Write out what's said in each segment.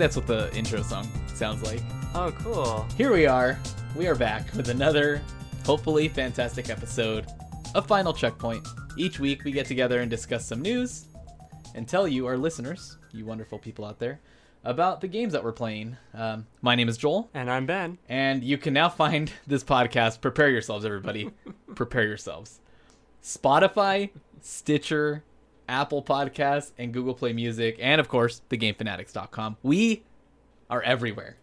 That's what the intro song sounds like. Oh, cool. Here we are. We are back with another, hopefully, fantastic episode of Final Checkpoint. Each week, we get together and discuss some news and tell you, our listeners, you wonderful people out there, about the games that we're playing. Um, my name is Joel, And I'm Ben. and you can now find this podcast. Prepare yourselves, everybody. Prepare yourselves. Spotify, Stitcher, Apple Podcasts, and Google Play Music, and of course, thegamefanatics.com. We are everywhere.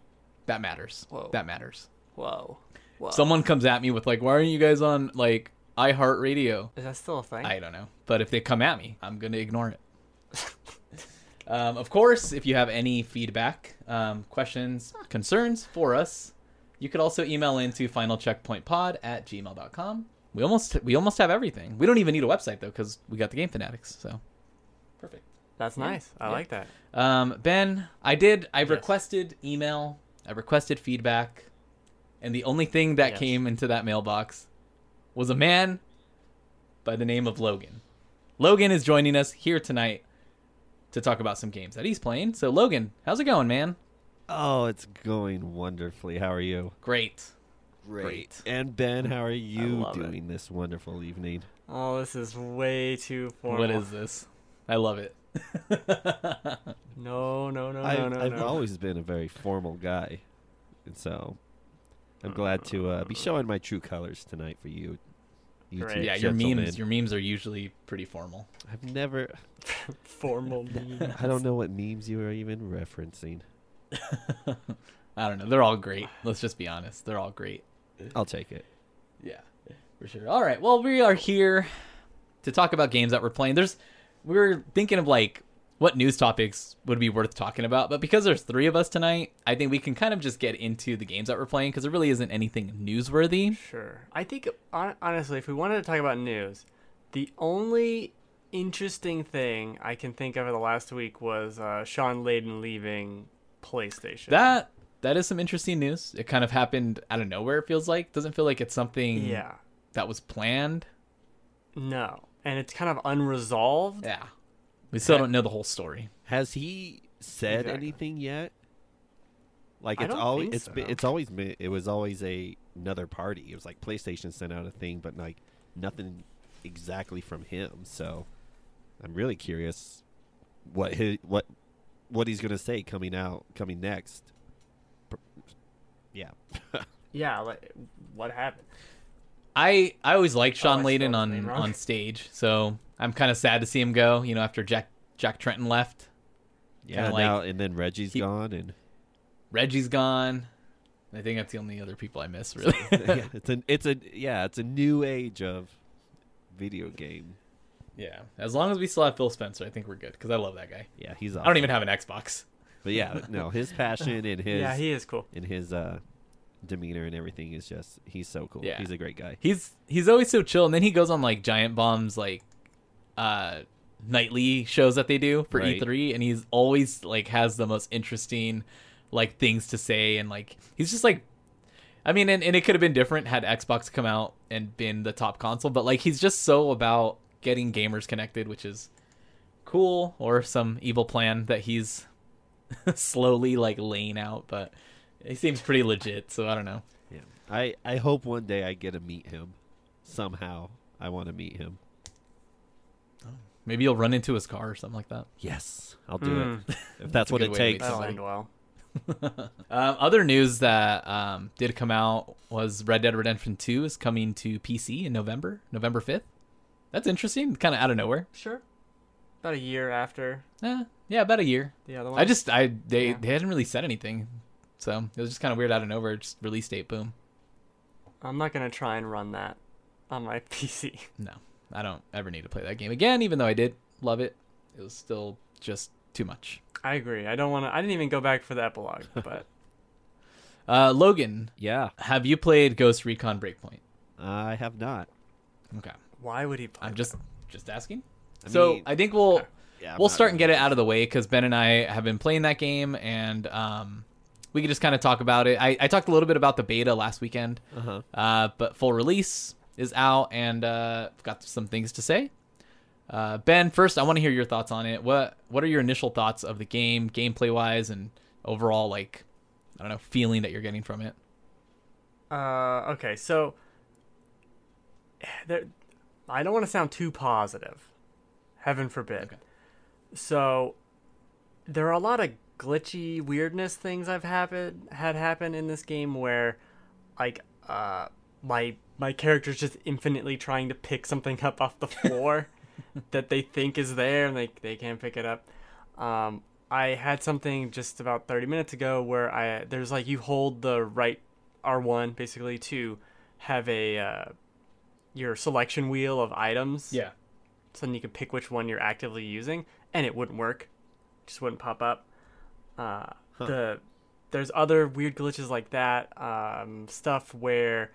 That matters. Whoa. That matters. Whoa. Whoa. Someone comes at me with like, "Why aren't you guys on like iHeartRadio?" Is that still a thing? I don't know, but if they come at me, I'm gonna ignore it. um, of course, if you have any feedback, um, questions, concerns for us, you could also email into finalcheckpointpod at gmail.com. We almost we almost have everything. We don't even need a website though because we got the Game Fanatics. So perfect. That's nice. I Yeah. like that. Um, ben, I did. I Yes. requested email. I requested feedback, and the only thing that Yes. came into that mailbox was a man by the name of Logan. Logan is joining us here tonight to talk about some games that he's playing. So, Logan, how's it going, man? Oh, it's going wonderfully. How are you? Great. Great. And Ben, how are you love it. doing this wonderful evening? Oh, this is way too formal. What is this? I love it. No, no, no, I've, no, no, I've no. always been a very formal guy, and so I'm glad to uh, be showing my true colors tonight for you. You Great. two yeah, your gentlemen. memes, your memes are usually pretty formal. I've never. formal memes. I don't know what memes you are even referencing. I don't know. They're all great. Let's just be honest. They're all great. I'll take it. Yeah, for sure. All right. Well, we are here to talk about games that we're playing. There's we were thinking of like what news topics would be worth talking about, but because there's three of us tonight, I think we can kind of just get into the games that we're playing because there really isn't anything newsworthy. Sure. I think, honestly, if we wanted to talk about news, the only interesting thing I can think of in the last week was uh, Shawn Layden leaving PlayStation. That that is some interesting news. It kind of happened out of nowhere. It feels like doesn't feel like it's something Yeah. that was planned. No. And it's kind of unresolved. Yeah, we still Ha- don't know the whole story. Has he said Exactly. anything yet? Like I it's don't always think it's so. been, it's always been it was always a another party. It was like PlayStation sent out a thing, but like nothing exactly from him. So I'm really curious what his what what he's gonna say coming out coming next. Pr- Yeah, Yeah. Like, what happened? I I always liked Shawn Oh, Layden on on stage, so I'm kind of sad to see him go. You know, after Jack Jack Tretton left, yeah. Kinda like- now and then Reggie's he- gone, and Reggie's gone. I think that's the only other people I miss, really. yeah, it's a it's a yeah it's a new age of video game. yeah, as long as we still have Phil Spencer, I think we're good because I love that guy. Yeah, he's. I don't even have an Xbox. But yeah, no, his passion and his yeah, he is cool. and his uh demeanor and everything is just he's so cool. Yeah. He's a great guy. He's he's always so chill, and then he goes on like Giant Bomb's like uh nightly shows that they do for Right. E3, and he's always like has the most interesting like things to say, and like he's just like. I mean, and, and it could have been different had Xbox come out and been the top console, but like he's just so about getting gamers connected, which is cool, or some evil plan that he's slowly like laying out, but he seems pretty legit, so I don't know. Yeah. I I hope one day I get to meet him somehow. I want to meet him. Maybe you'll run into his car or something like that. Yes, I'll do Hmm. it if that's a what it way to meet takes. That'll end well. Um, other news that um, did come out was Red Dead Redemption 2 is coming to PC in November, November 5th. That's interesting, kind of out of nowhere. Sure. About a year after Eh, yeah, about a year. the other one. I just, I they, Yeah. they hadn't really said anything, so it was just kind of weird out of nowhere. Just release date, boom. I'm not gonna try and run that on my PC. No, I don't ever need to play that game again, even though I did love it. It was still just too much. I agree. I don't want to. I didn't even go back for the epilogue, but Uh, Logan, Yeah, have you played Ghost Recon Breakpoint? I have not. Okay, why would he? Play I'm just just asking. I so mean, I think we'll yeah, we'll start and get it out of the way because Ben and I have been playing that game, and um, we could just kind of talk about it. I, I talked a little bit about the beta last weekend, Uh-huh. uh, but full release is out, and uh, I've got some things to say. Uh, ben, first, I want to hear your thoughts on it. What What are your initial thoughts of the game, gameplay wise, and overall, like, I don't know, feeling that you're getting from it? Uh, okay, so there, I don't want to sound too positive. Heaven forbid. Okay. So there are a lot of glitchy weirdness things I've happen had happen in this game where like uh my my character's just infinitely trying to pick something up off the floor that they think is there and they they can't pick it up. Um I had something just about 30 minutes ago where I there's like you hold the right R1 basically to have a uh, your selection wheel of items Yeah. So then you could pick which one you're actively using, and it wouldn't work, just wouldn't pop up. Uh, Huh. The there's other weird glitches like that, um, stuff where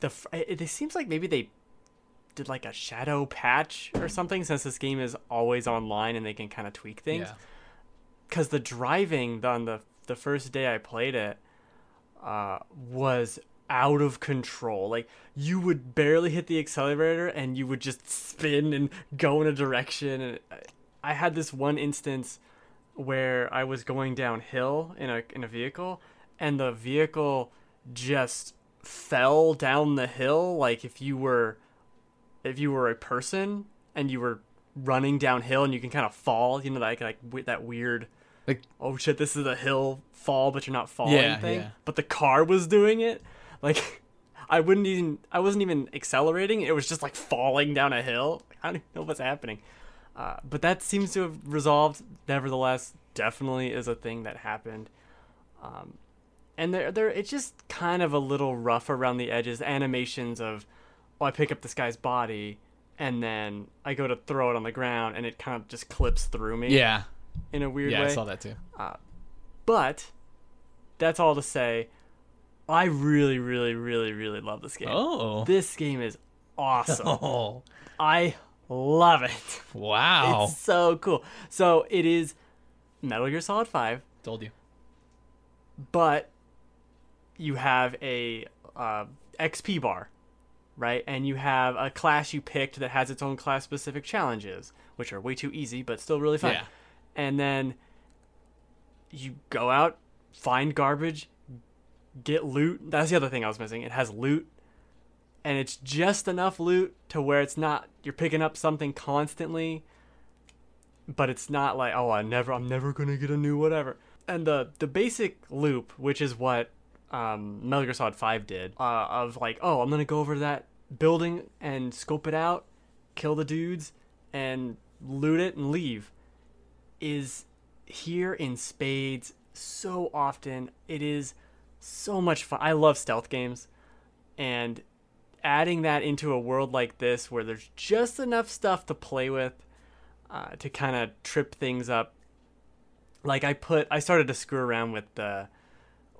the it, it seems like maybe they did like a shadow patch or something since this game is always online and they can kind of tweak things Yeah. because the driving on the the first day I played it uh, was out of control. Like you would barely hit the accelerator and you would just spin and go in a direction. And I- had this one instance where I was going downhill in a in a vehicle and the vehicle just fell down the hill like if you were if you were a person and you were running downhill and you can kind of fall, you know, like like wi- that weird Like- oh shit, this is a hill fall, but you're not falling Yeah, thing. yeah. But the car was doing it. Like I wouldn't even I wasn't even accelerating. It was just like falling down a hill. I don't even know what's happening. Uh, but that seems to have resolved. Nevertheless, definitely is a thing that happened. Um, and there, there, it's just kind of a little rough around the edges. Animations of, oh, I pick up this guy's body, and then I go to throw it on the ground, and it kind of just clips through me Yeah. in a weird Yeah, way. Yeah, I saw that too. But that's all to say, I really, really, really, really love this game. Oh. This game is awesome. Oh. I love it. Wow. It's so cool. So it is Metal Gear Solid 5, Told you. but you have a uh, XP bar, right? And you have a class you picked that has its own class specific challenges, which are way too easy, but still really fun. Yeah. And then you go out, find garbage, get loot. That's the other thing I was missing. It has loot. And it's just enough loot to where it's not you're picking up something constantly, but it's not like oh I never I'm never gonna get a new whatever. And the the basic loop, which is what um, Metal Gear Solid Five did, uh, of like oh I'm gonna go over that building and scope it out, kill the dudes, and loot it and leave, is here in spades so often. It is so much fun. I love stealth games, and adding that into a world like this where there's just enough stuff to play with uh, to kind of trip things up. Like I put, I started to screw around with the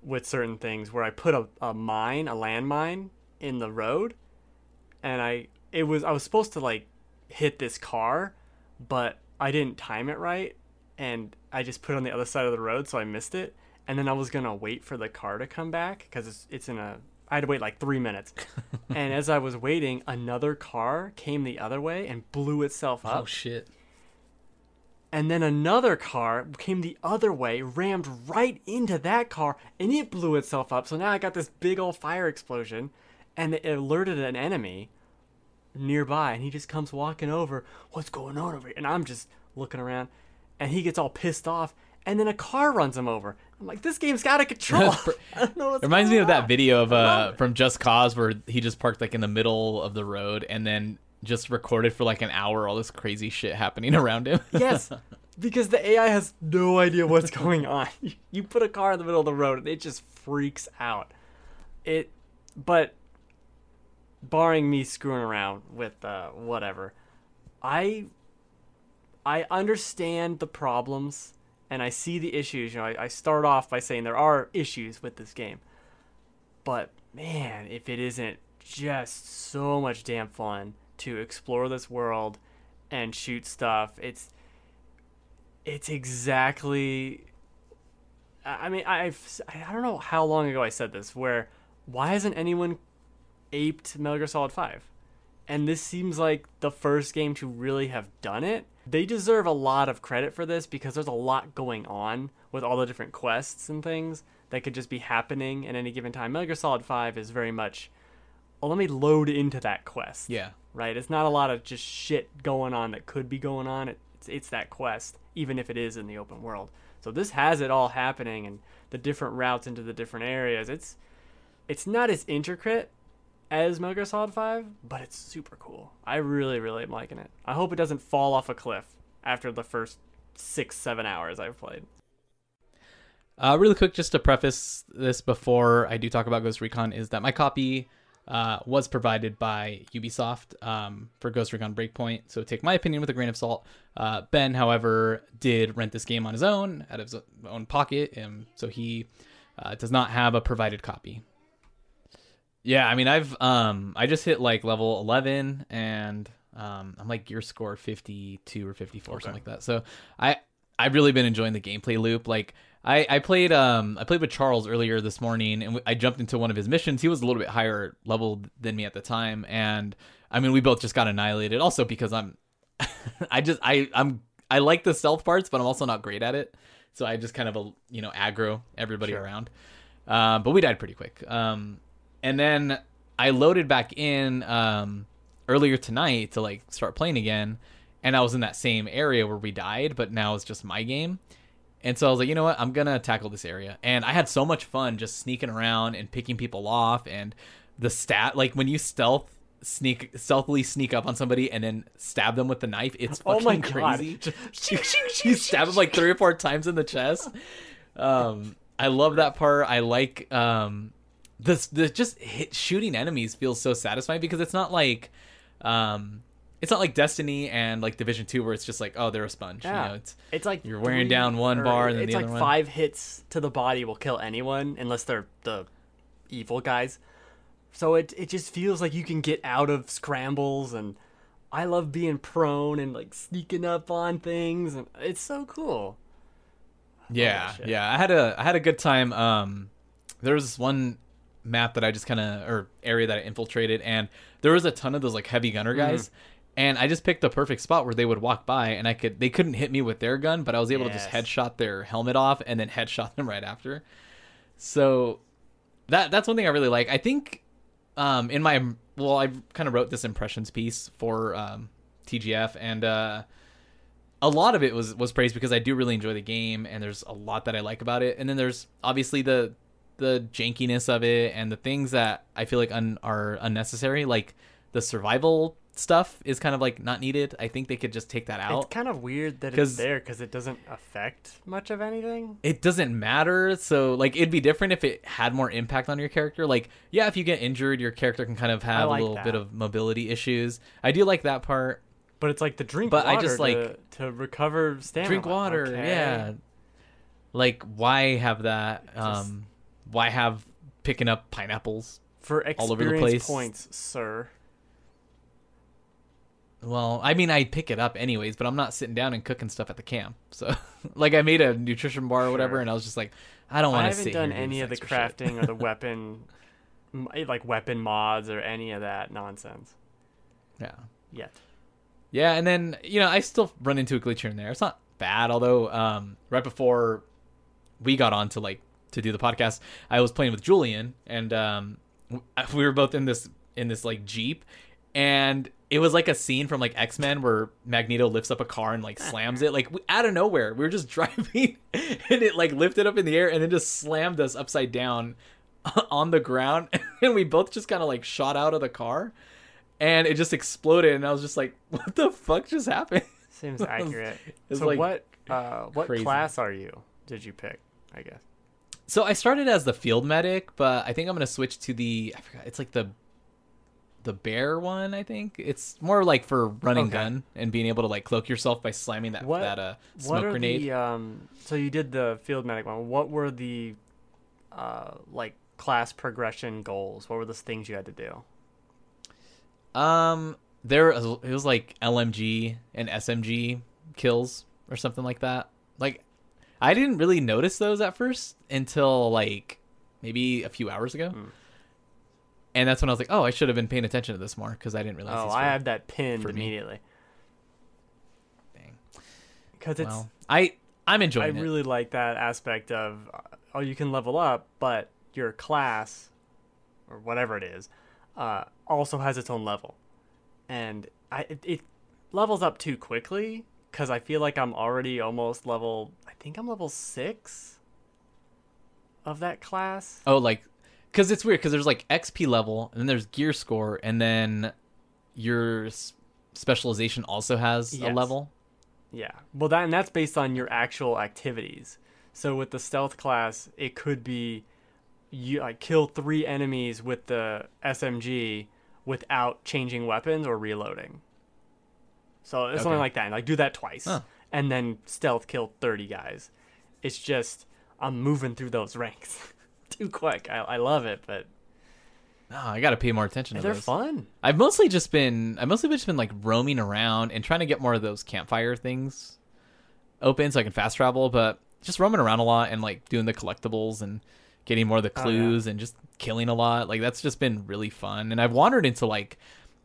with certain things where I put a, a mine, a landmine in the road, and I it was I was supposed to like hit this car, but I didn't time it right, and I just put it on the other side of the road, so I missed it. And then I was gonna wait for the car to come back because it's it's in a I had to wait like three minutes. and as I was waiting, another car came the other way and blew itself up. Oh shit. And then another car came the other way, rammed right into that car, and it blew itself up. So now I got this big old fire explosion, and it alerted an enemy nearby, and he just comes walking over. What's going on over here? And I'm just looking around, and he gets all pissed off, and then a car runs him over. I'm like, this game's got of control. I don't know what's It reminds me going of that video of uh from Just Cause where he just parked like in the middle of the road and then just recorded for like an hour all this crazy shit happening around him. Yes, because the AI has no idea what's going on. You put a car in the middle of the road and it just freaks out. It, but barring me screwing around with uh, whatever, I I understand the problems and I see the issues. You know, I, I start off by saying there are issues with this game, but man, if it isn't just so much damn fun to explore this world and shoot stuff, it's it's exactly. I mean, I've I don't know how long ago I said this. Where why hasn't anyone aped Metal Gear Solid Five? and this seems like the first game to really have done it. They deserve a lot of credit for this because there's a lot going on with all the different quests and things that could just be happening at any given time. Metal Gear Solid 5 is very much, oh, let me load into that quest. Yeah. Right? It's not a lot of just shit going on that could be going on. It's, it's that quest, even if it is in the open world. So this has it all happening and the different routes into the different areas. It's it's not as intricate as Metal Gear Solid 5, but it's super cool. I really, really am liking it. I hope it doesn't fall off a cliff after the first six, seven hours I've played. Uh, really quick, just to preface this before I do talk about Ghost Recon, is that my copy uh, was provided by Ubisoft um, for Ghost Recon Breakpoint. So take my opinion with a grain of salt. Uh, ben, however, did rent this game on his own, out of his own pocket, and so he uh, does not have a provided copy. Yeah, I mean, I've um, I just hit like level eleven, and um, I'm like gear score fifty two or fifty four, Okay. something like that. So I I've really been enjoying the gameplay loop. Like I I played um I played with Charles earlier this morning, and I jumped into one of his missions. He was a little bit higher level than me at the time, and I mean, we both just got annihilated. Also because I'm I just I I'm I like the stealth parts, but I'm also not great at it. So I just kind of uh, you know aggro everybody Sure. around. Um, but we died pretty quick. Um, and then I loaded back in um, earlier tonight to like start playing again, and I was in that same area where we died, but now it's just my game. And so I was like, you know what? I'm gonna tackle this area, and I had so much fun just sneaking around and picking people off, and the stat like when you stealth sneak stealthily sneak up on somebody and then stab them with the knife. It's Oh fucking my God. crazy. you stab him like three or four times in the chest. Um, I love that part. I like um, this. The just hit, shooting enemies feels so satisfying because it's not like, um, it's not like Destiny and like Division Two where it's just like oh they're a sponge. Yeah. You know, it's It's like You're wearing down one bar and then it's the like other one. five hits to the body will kill anyone unless they're the evil guys. So it it just feels like you can get out of scrambles and I love being prone and like sneaking up on things and it's so cool. Yeah, yeah. I had a I had a good time. Um, there was one map that I just kind of or area that I infiltrated, and there was a ton of those like heavy gunner guys. And I just picked the perfect spot where they would walk by, and I could they couldn't hit me with their gun, but I was able to just headshot their helmet off and then headshot them right after. So that that's one thing I really like. I think um, in my well, I kind of wrote this impressions piece for um, TGF, and uh, a lot of it was was praised because I do really enjoy the game, and there's a lot that I like about it. And then there's obviously the the jankiness of it and the things that I feel like un, are unnecessary, like the survival stuff is kind of like not needed. I think they could just take that out. It's kind of weird that it's there because it doesn't affect much of anything. it doesn't matter. So like it'd be different if it had more impact on your character. Like yeah, if you get injured, your character can kind of have like a little that. bit of mobility issues. I do like that part. But it's like the drink But I just, to, like, to recover stamina. Drink water, Okay. yeah. Like why have that? Just- Um, why have picking up pineapples? For all over the experience place. points, sir. Well, I mean, I pick it up anyways, but I'm not sitting down and cooking stuff at the camp. So, like, I made a nutrition bar or whatever, Sure. and I was just like, I don't want to I haven't done any of the this extra shit. crafting or the weapon, eh, like weapon mods or any of that nonsense Yeah. yet. Yeah, and then you know I still run into a glitch here and there. It's not bad, although um, right before we got on to like to do the podcast, I was playing with Julian, and um, we were both in this in this like jeep, and it was like a scene from like X Men where Magneto lifts up a car and like slams it like w- out of nowhere. We were just driving, and it like lifted up in the air and then just slammed us upside down on the ground, and we both just kind of like shot out of the car and it just exploded and i was just like what the fuck just happened Seems accurate. It's so like what uh, what crazy. class are you? Did you pick? I guess. So i started as the field medic but i think i'm gonna switch to the i forgot it's like the the bear one i think it's more like for running Okay. gun and being able to like cloak yourself by slamming that What- that uh what smoke are grenade the um? So you did the field medic one. What were the uh like class progression goals? What were the things you had to do? um there it was like lmg and smg kills or something like that like i didn't really notice those at first until like maybe a few hours ago Hmm. and that's when I was like, oh, I should have been paying attention to this more because I didn't realize. Oh, I have that pinned immediately Dang. because it's. Well, I I'm I enjoying it. I really like that aspect of oh, you can level up, but your class or whatever it is uh, also has its own level, and I it, it levels up too quickly because I feel like I'm already almost level. I think I'm level six of that class. Oh, like, because it's weird because there's like XP level, and then there's gear score, and then your specialization also has a level. Yeah. Well, that and that's based on your actual activities. So with the stealth class, it could be you like kill three enemies with the SMG without changing weapons or reloading. So it's something like that. Like do that twice, Huh. And then stealth kill thirty guys. It's just I'm moving through those ranks too quick. I, I love it, but I got to pay more attention to they're those. fun. I've mostly just been I've mostly just been like roaming around and trying to get more of those campfire things open so I can fast travel, but just roaming around a lot and like doing the collectibles and getting more of the Oh, yeah. clues and just killing a lot. Like that's just been really fun. And I've wandered into like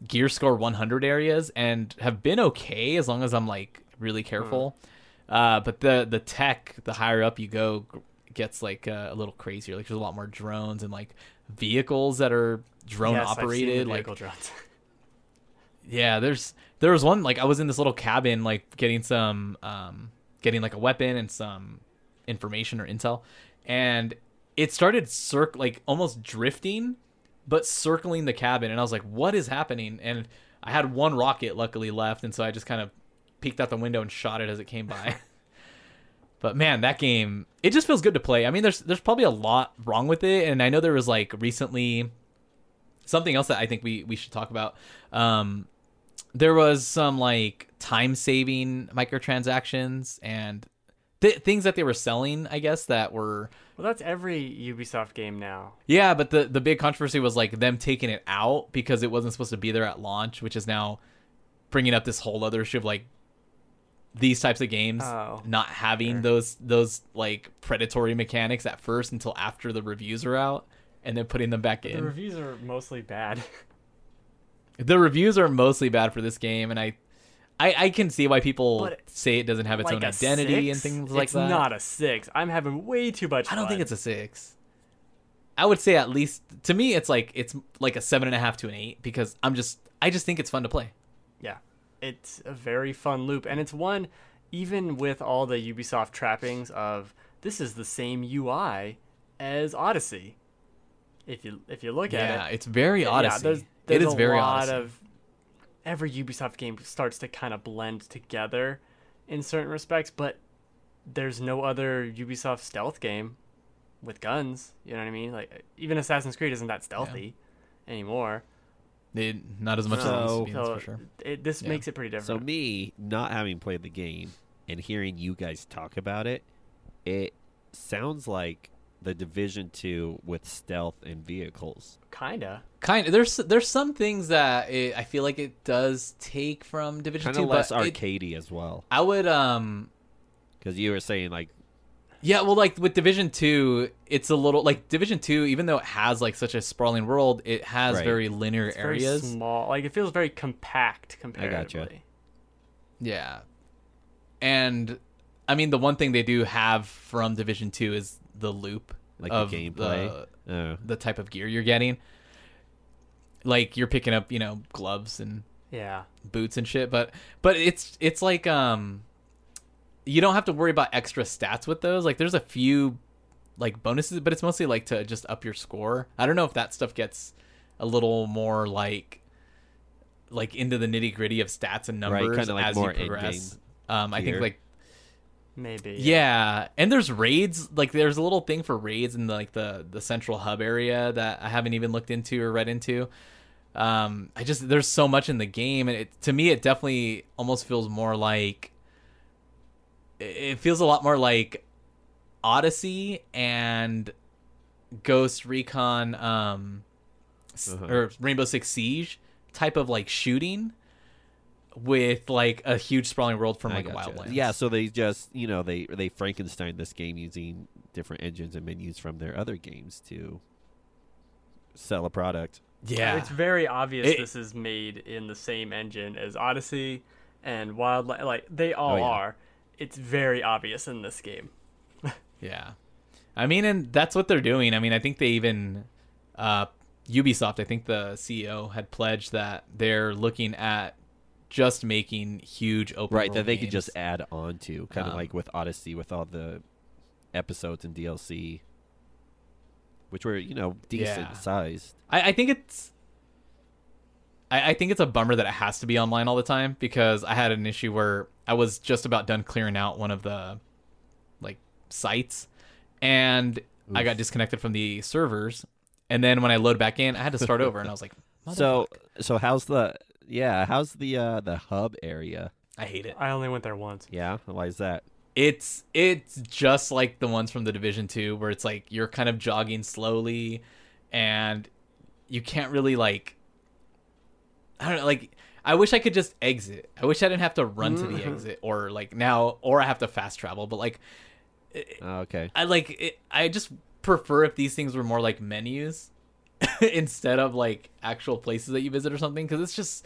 gear score 100 areas and have been okay as long as I'm like really careful. Uh, but the the tech, the higher up you go, gets like uh, a little crazier. Like there's a lot more drones and like vehicles that are drone Yes, I've seen the operated. Like drones. yeah, there's there was one like I was in this little cabin like getting some um getting like a weapon and some information or intel and it started circ like almost drifting but circling the cabin and I was like what is happening and I had one rocket luckily left and so I just kind of peeked out the window and shot it as it came by. but man, that game it just feels good to play. I mean there's there's probably a lot wrong with it and I know there was like recently something else that I think we we should talk about. Um there was some like time saving microtransactions and th- things that they were selling, I guess that were Well, that's every Ubisoft game now. yeah, but the the big controversy was like them taking it out because it wasn't supposed to be there at launch, which is now bringing up this whole other issue of like these types of games Oh, not having sure. those those like predatory mechanics at first until after the reviews are out and then putting them back The in. The reviews are mostly bad. The reviews are mostly bad for this game, and I, I, I can see why people But say it doesn't have its like own identity and six? things like it's that. not a six. I'm having way too much. I don't think it's a six. I would say at least to me, it's like it's like a seven and a half to an eight because I'm just I just think it's fun to play. Yeah, it's a very fun loop, and it's one even with all the Ubisoft trappings of this is the same UI as Odyssey. If you if you look yeah, at it, it's very Yeah, Odyssey. there's, there's is a very lot Odyssey. of every Ubisoft game starts to kind of blend together in certain respects, but there's no other Ubisoft stealth game with guns. You know what I mean? Like even Assassin's Creed isn't that stealthy anymore. It- not as much So- as it used to be, So for sure. it, this Yeah. makes it pretty different. So me not having played the game and hearing you guys talk about it, it sounds like the Division Two with stealth and vehicles. Kinda. Kind of. There's there's some things that it, I feel like it does take from Division Kind Two, of less but it- arcadey as well, I would um because you were saying like Yeah, well, like with Division Two, it's a little like Division Two. Even though it has like such a sprawling world, it has Right. very linear It's very areas. small. Like it feels very compact gotcha. comparatively. Yeah, and I mean the one thing they do have from Division Two is the loop like of the gameplay. the, Oh. the type of gear you're getting. Like you're picking up, you know, gloves and Yeah. boots and shit, but but it's it's like um you don't have to worry about extra stats with those. Like there's a few like bonuses, but it's mostly like to just up your score. I don't know if that stuff gets a little more like like into the nitty gritty of stats and numbers kinda like as more you progress. Um, I think like Maybe. yeah, and there's raids. Like there's a little thing for raids in the, like the the central hub area that I haven't even looked into or read into. Um, I just there's so much in the game, and it to me it definitely almost feels more like it- it feels a lot more like Odyssey and Ghost Recon um Uh-huh. or Rainbow Six Siege type of like shooting with like a huge sprawling world from like gotcha. Wildlands. Yeah, so they just you know they they Frankenstein this game using different engines and menus from their other games to sell a product. Yeah. It's very obvious It- this is made in the same engine as Odyssey and Wildlands. Like they all Oh, yeah. are. It's very obvious in this game. Yeah. I mean, and that's what they're doing. I mean, I think they even, uh, Ubisoft, I think the CEO had pledged that they're looking at just making huge open right that they could just add on to kind of Um, like with odyssey with all the episodes and dlc which were you know decent Yeah. sized I, I think it's. I, I think it's a bummer that it has to be online all the time because I had an issue where I was just about done clearing out one of the, like, sites, and I got disconnected from the servers, and then when I load back in, I had to start over, and I was like, so so how's the yeah how's the uh the hub area I hate it. I only went there once. yeah why is that It's it's just like the ones from the Division Two, where it's like you're kind of jogging slowly, and you can't really like. I don't know, like I wish I could just exit. I wish I didn't have to run to the exit, or like now, or I have to fast travel. But like, oh, okay I like it, I just prefer if these things were more like menus instead of like actual places that you visit or something, because it's just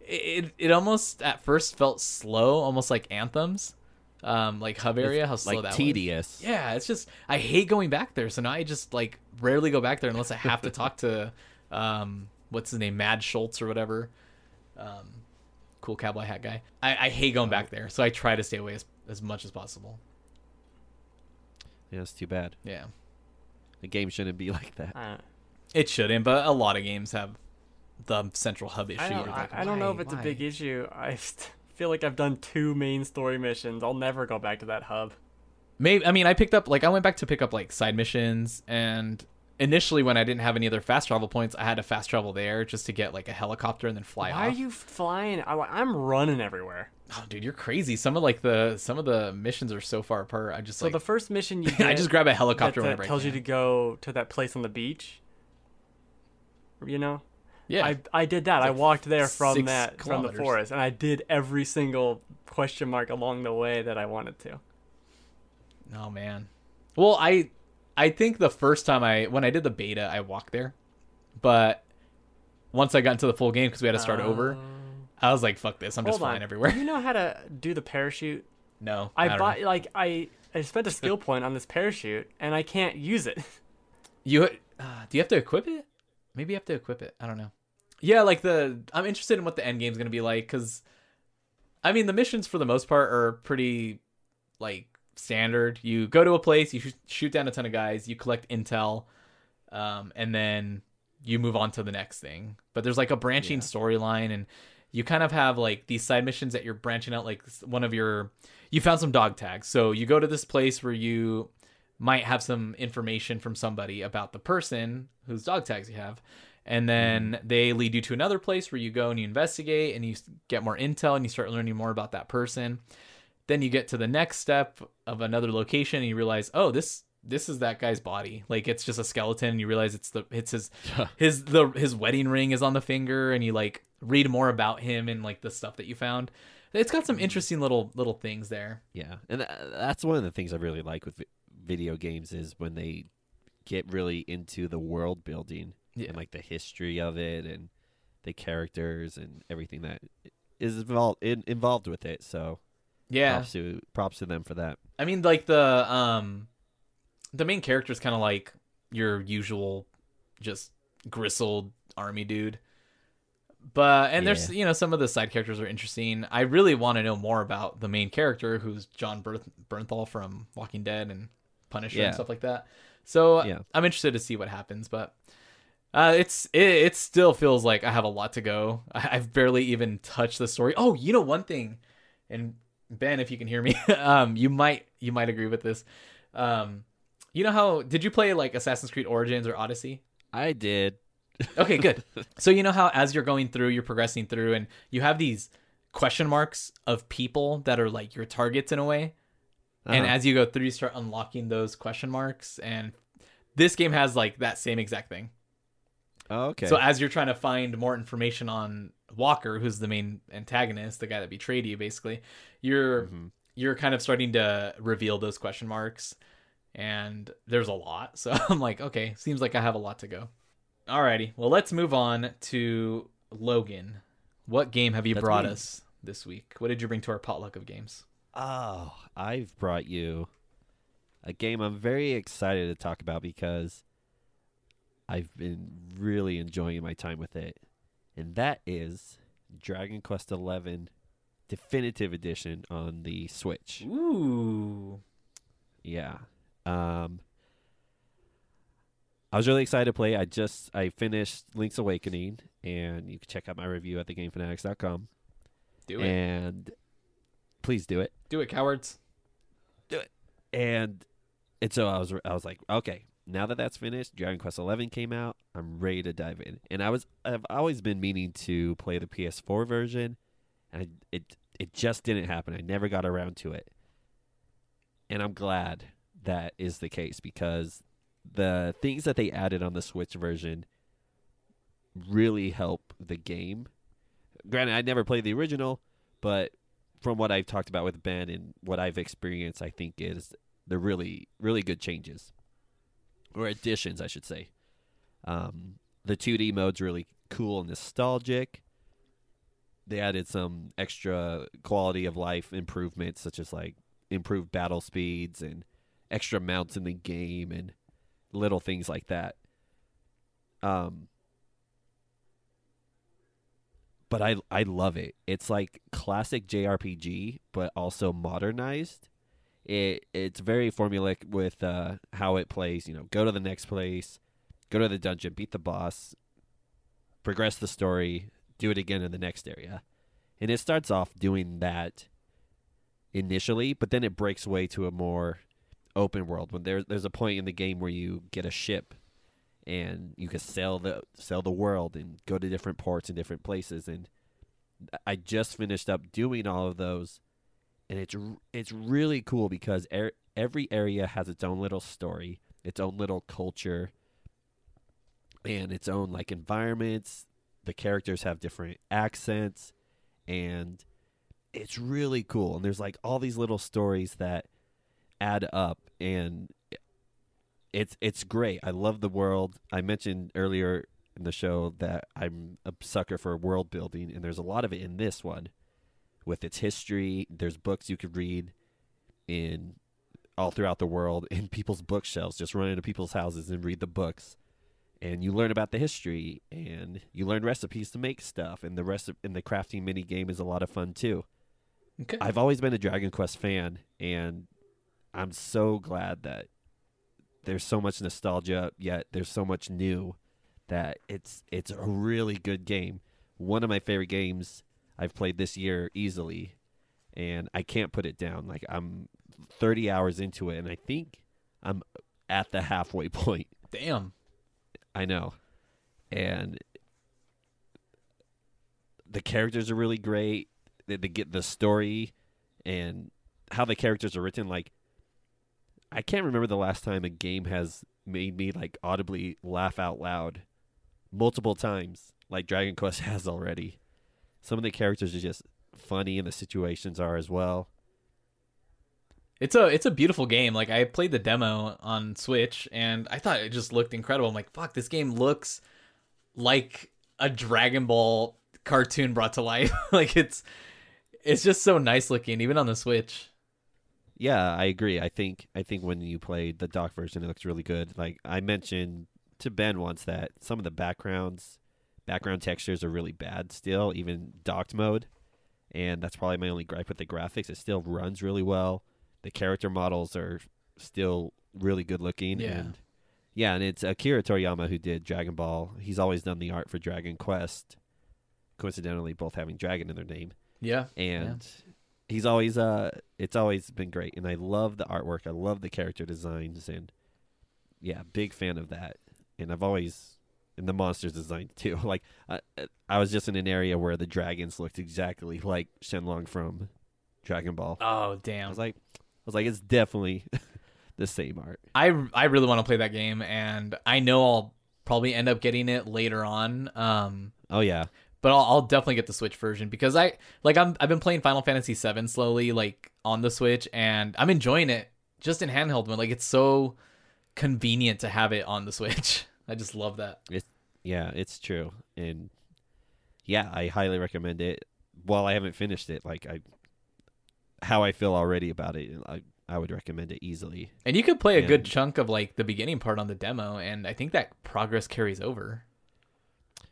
it it almost at first felt slow, almost like Anthem's, um, like hub area. How slow like that was. tedious Yeah, it's just I hate going back there. So now I just like rarely go back there unless I have to talk to um what's his name, Mad Schultz or whatever. Um cool cowboy hat guy. I, I hate going back there, so I try to stay away as, as much as possible. yeah it's too bad Yeah. the game shouldn't be like that I, It shouldn't, but a lot of games have the central hub issue. I don't, I, like, I don't know if it's why? a big issue. I st- feel like I've done two main story missions. I'll never go back to that hub. Maybe I mean I picked up like I went back to pick up like side missions and initially when I didn't have any other fast travel points, I had to fast travel there just to get like a helicopter and then fly Why off. Why are you flying? I, I'm running everywhere. Oh, dude, you're crazy. Some of like the some of the missions are so far apart. I just So like the first mission you I just grab a that, helicopter that whenever tells I you to go to that place on the beach. You know, yeah, I I did that. It's I walked there from that from the forest, and I did every single question mark along the way that I wanted to. oh man. Well, I I think the first time I when I did the beta, I walked there, but once I got into the full game because we had to start over, I was like, "Fuck this! I'm just Hold on. flying everywhere." You know how to do the parachute? no, I, don't bought know. like I I spent a skill point on this parachute, and I can't use it. You uh, do you have to equip it? Maybe you have to equip it. I don't know. Yeah, like the I'm interested in what the end game's gonna be like because, I mean, the missions for the most part are pretty like standard. You go to a place, you sh- shoot down a ton of guys, you collect intel, um, and then you move on to the next thing. But there's like a branching Yeah. storyline, and you kind of have like these side missions that you're branching out. Like one of your, you found some dog tags, so you go to this place where you might have some information from somebody about the person whose dog tags you have. And then they lead you to another place where you go and you investigate and you get more intel and you start learning more about that person. Then you get to the next step of another location and you realize, oh, this this is that guy's body. Like it's just a skeleton. And you realize it's the it's his his the his wedding ring is on the finger and you like read more about him and like the stuff that you found. It's got some mm. interesting little little things there. Yeah, and that's one of the things I really like with video games is when they get really into the world building Yeah. and like the history of it and the characters and everything that is involved in, involved with it. So Yeah. props to props to them for that. I mean, like the um, the main character is kind of like your usual, just gristled army dude. But and there's you know some of the side characters are interesting. I really want to know more about the main character, who's Jon Berth- Bernthal from Walking Dead and Punisher Yeah. and stuff like that. So Yeah. I'm interested to see what happens, but. Uh, it's it, it still feels like I have a lot to go. I, I've barely even touched the story. Oh, you know one thing, and Ben, if you can hear me, um, you might you might agree with this. Um, you know how did you play like Assassin's Creed Origins or Odyssey? I did. Okay, good. so you know how as you're going through, you're progressing through, and you have these question marks of people that are like your targets in a way. And Uh-huh. as you go through, you start unlocking those question marks, and this game has like that same exact thing. Oh, okay. So as you're trying to find more information on Walker, who's the main antagonist, the guy that betrayed you, basically, you're Mhm. you're kind of starting to reveal those question marks, and there's a lot. So I'm like, okay, seems like I have a lot to go. Alrighty. Well, let's move on to Logan. What game have you That's brought me. us this week? What did you bring to our potluck of games? Oh, I've brought you a game I'm very excited to talk about because I've been really enjoying my time with it. And that is Dragon Quest XI Definitive Edition on the Switch. Ooh. Yeah. Um I was really excited to play. I just I finished Link's Awakening and you can check out my review at thegamefanatics.com. Do it. And please do it. Do it, cowards. Do it. And and so I was I was like, okay, now that that's finished, Dragon Quest Eleven came out. I'm ready to dive in, and I was I've always been meaning to play the PS4 version, and I, it it just didn't happen. I never got around to it, and I'm glad that is the case because the things that they added on the Switch version really help the game. Granted, I never played the original, but from what I've talked about with Ben and what I've experienced, I think is they're really, really good changes or additions, I should say. Um, the 2D mode's really cool and nostalgic. They added some extra quality of life improvements, such as like improved battle speeds and extra mounts in the game and little things like that. Um, but I I love it. It's like classic JRPG, but also modernized. It it's very formulaic with uh, how it plays. You know, go to the next place, go to the dungeon, beat the boss, progress the story, do it again in the next area, and it starts off doing that initially, but then it breaks away to a more open world. When there there's a point in the game where you get a ship and you can sail the sail the world and go to different ports and different places and I just finished up doing all of those and it's it's really cool because er- every area has its own little story, its own little culture and its own like environments. The characters have different accents and it's really cool and there's like all these little stories that add up and it's it's great. I love the world. I mentioned earlier in the show that I'm a sucker for world building, and there's a lot of it in this one, with its history. There's books you could read in all throughout the world in people's bookshelves. Just run into people's houses and read the books, and you learn about the history, and you learn recipes to make stuff. And the rest of, and the crafting mini game is a lot of fun too. Okay. I've always been a Dragon Quest fan, and I'm so glad that there's so much nostalgia, yet there's so much new that it's it's a really good game. One of my favorite games I've played this year easily, and I can't put it down. Like I'm 30 hours into it, and I think I'm at the halfway point. Damn. I know, and the characters are really great. They, they get the story and how the characters are written. Like, I can't remember the last time a game has made me like audibly laugh out loud multiple times, like Dragon Quest has already. Some of the characters are just funny, and the situations are as well. It's a it's a beautiful game. Like I played the demo on Switch and I thought it just looked incredible. I'm like, fuck, this game looks like a Dragon Ball cartoon brought to life. like it's it's just so nice looking, even on the Switch. Yeah, I agree. I think I think when you played the dock version, it looks really good. Like I mentioned to Ben once that some of the backgrounds, background textures are really bad still, even docked mode, and that's probably my only gripe with the graphics. It still runs really well. The character models are still really good looking. Yeah. And yeah, and it's Akira Toriyama who did Dragon Ball. He's always done the art for Dragon Quest. Coincidentally, both having dragon in their name Yeah. and he's always uh it's always been great and i love the artwork i love the character designs and yeah big fan of that and i've always and the monsters design too like I, I was just in an area where the dragons looked exactly like shenlong from dragon ball Oh damn! i was like i was like it's definitely the same art I I really want to play that game and I know I'll probably end up getting it later on. Um oh yeah but I'll, I'll definitely get the Switch version because I like I'm I've been playing Final Fantasy VII slowly like on the Switch and I'm enjoying it just in handheld mode. Like it's so convenient to have it on the Switch. I just love that. it's Yeah, it's true. And yeah, I highly recommend it. While I haven't finished it, like I how I feel already about it, I I would recommend it easily. And you could play a good chunk of like the beginning part on the demo, and I think that progress carries over.